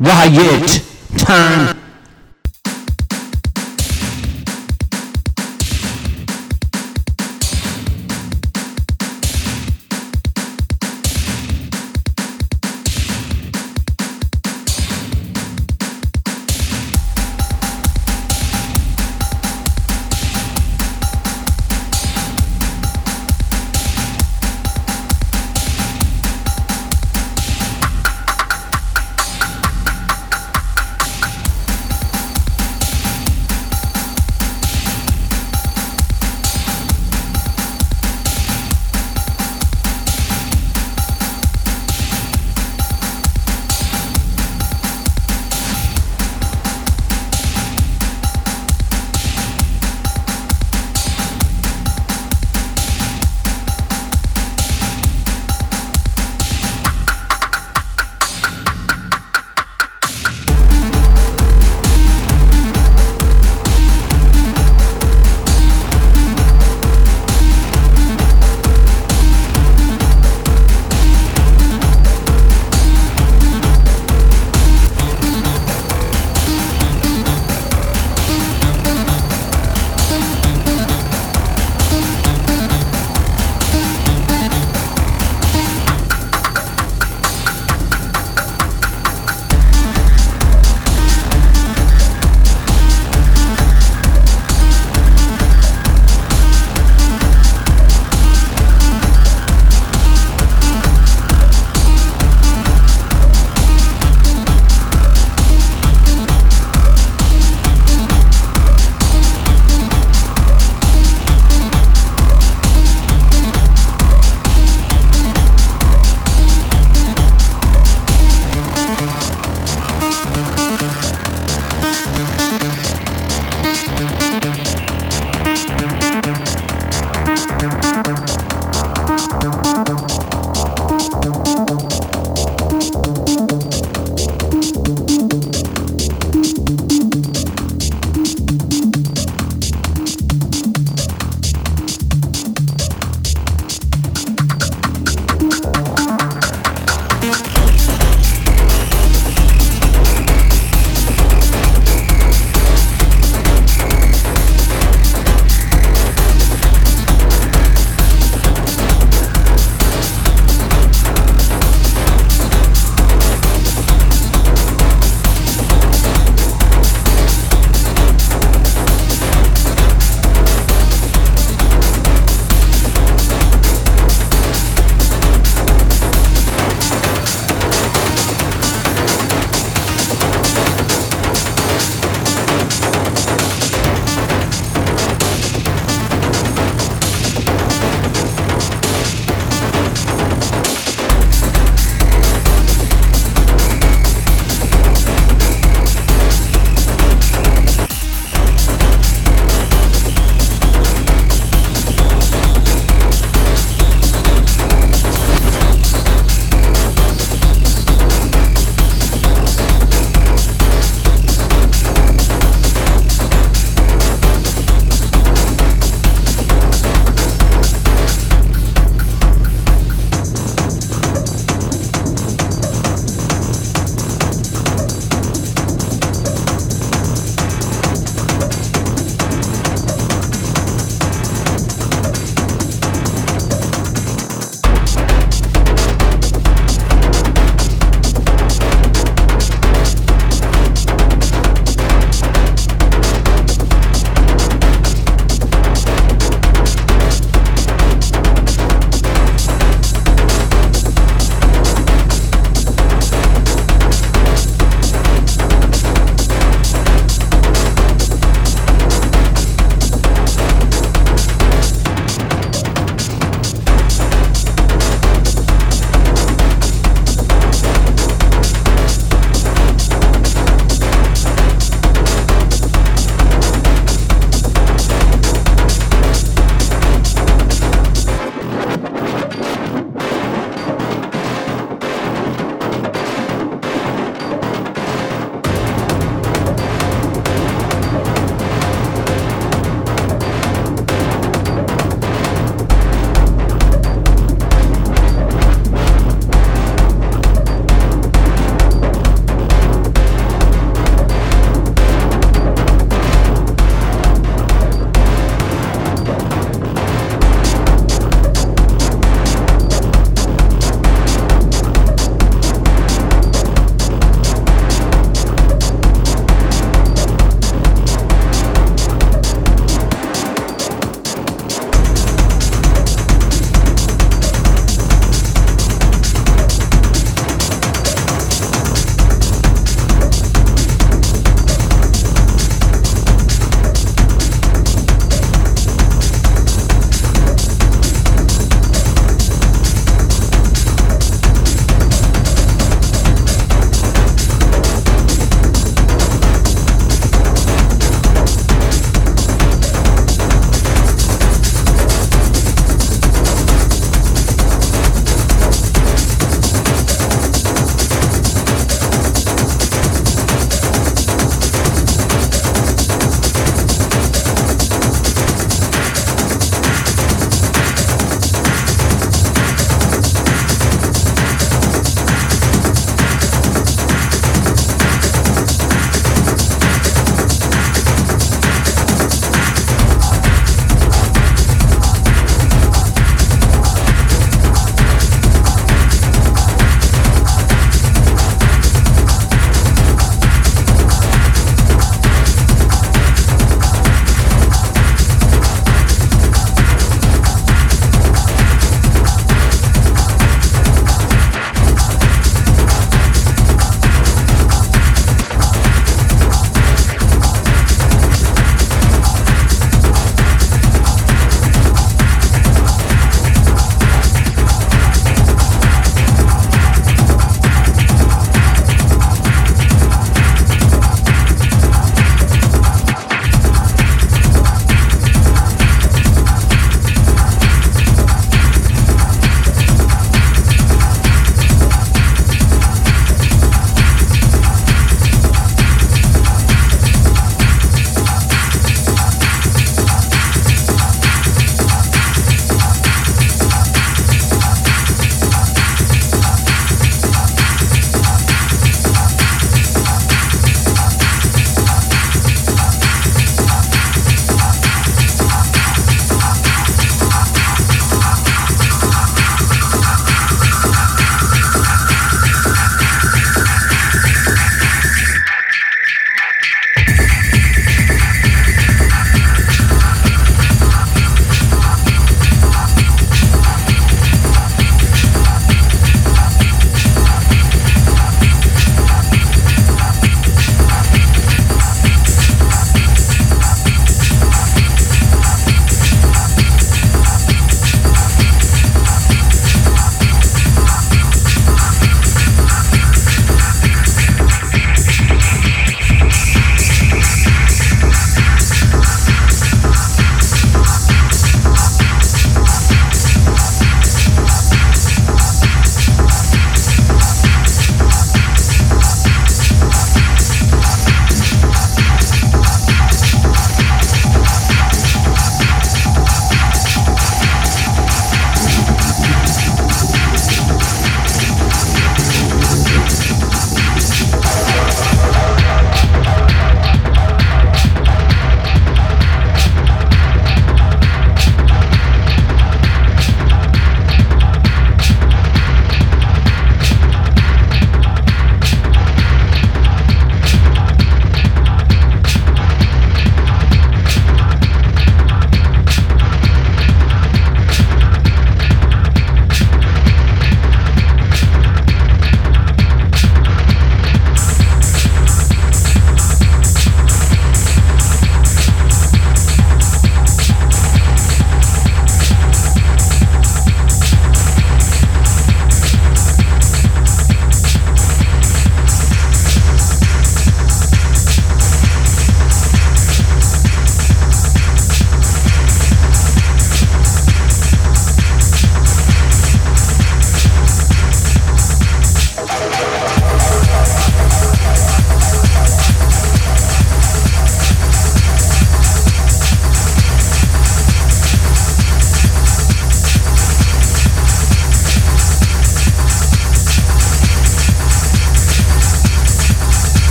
Riot time.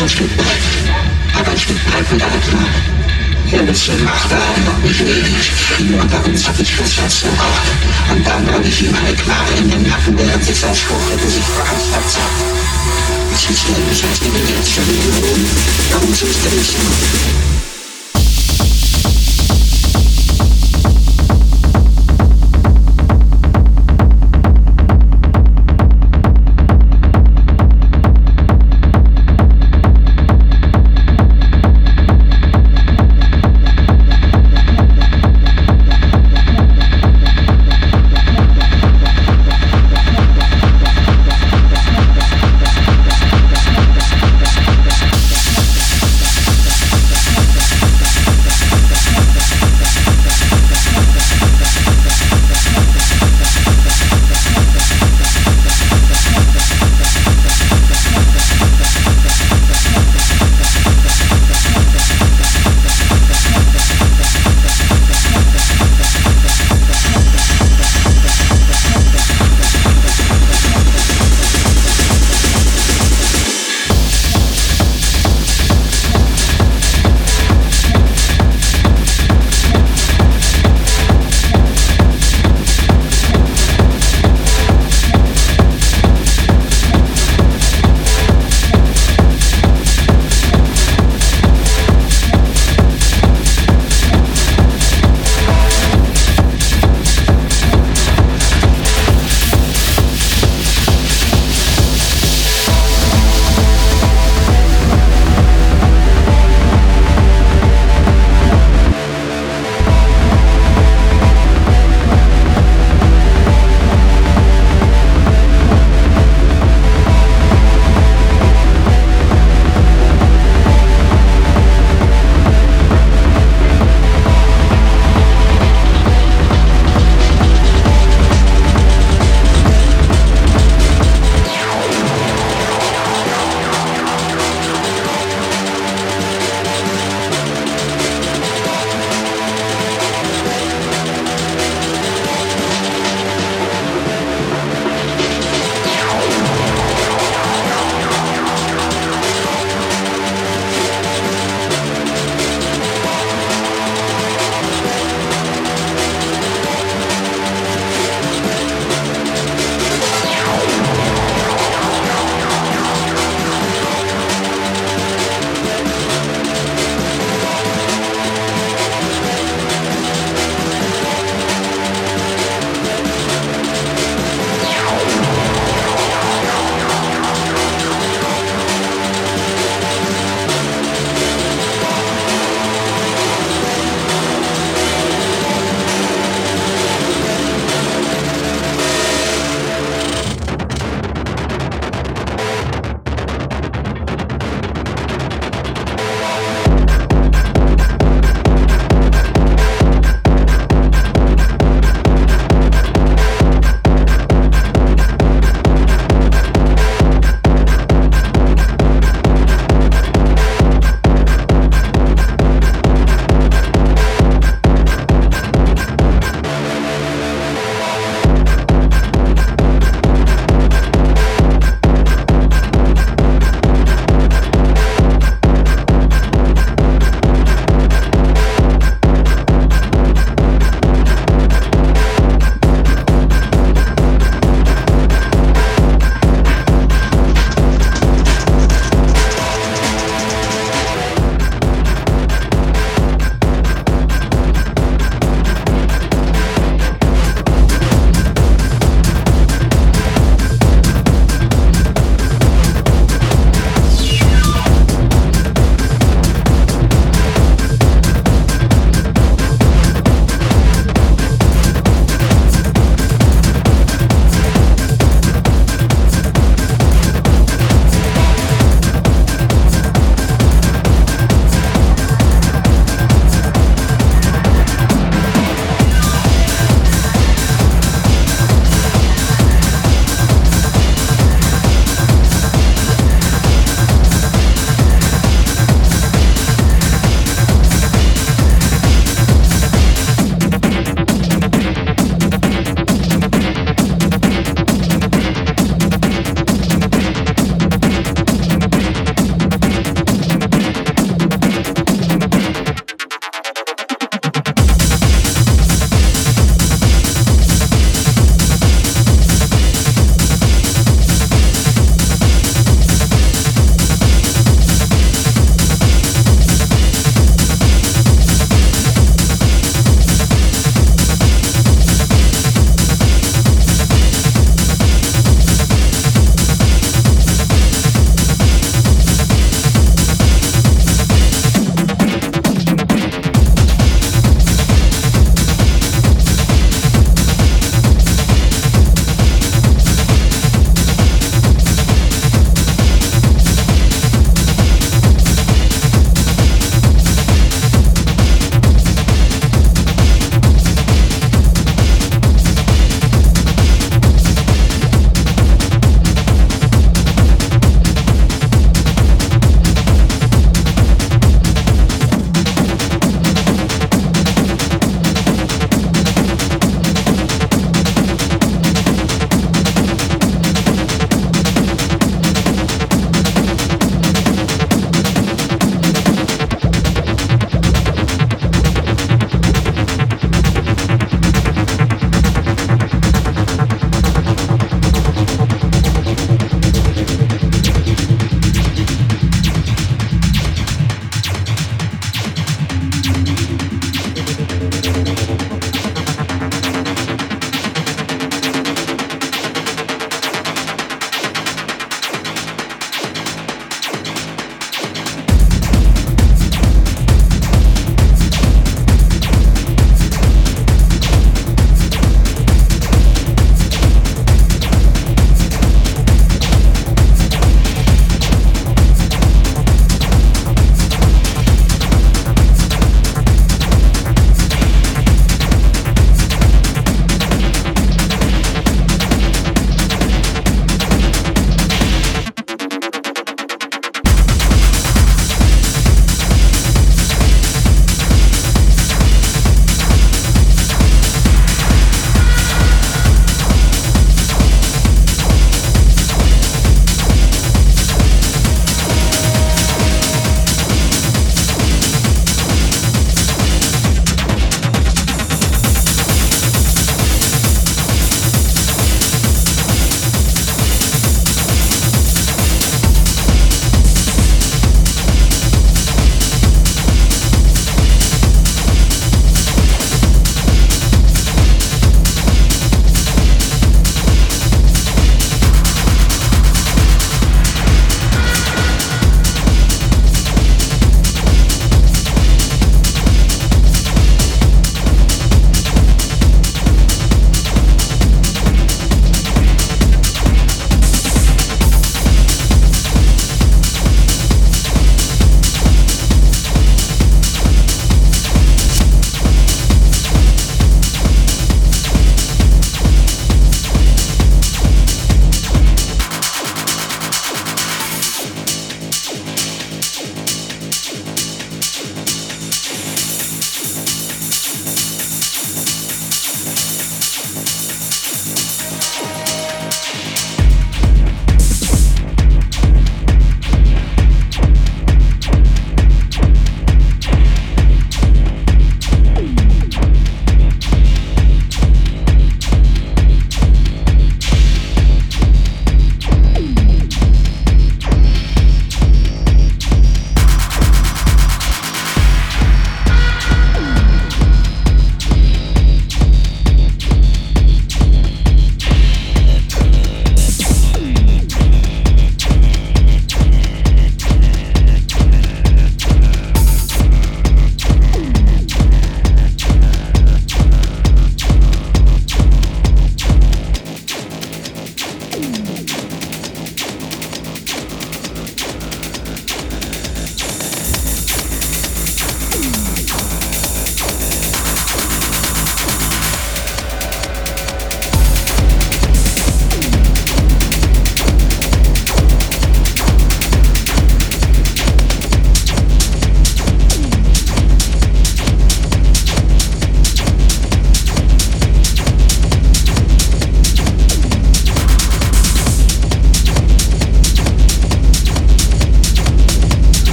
Ein Stück weg, aber ich bin bald wieder klar. Ein bisschen Macht war noch nicht wenig, nur bei uns hab ich Schuss als gebracht. Und dann habe ich ihm eine Knarre in den Nacken, während sich sein Spruch hätte sich verheißt verzerrt. Ich stelle mich als Evidenz für den Ruhm, warum tust du nicht so?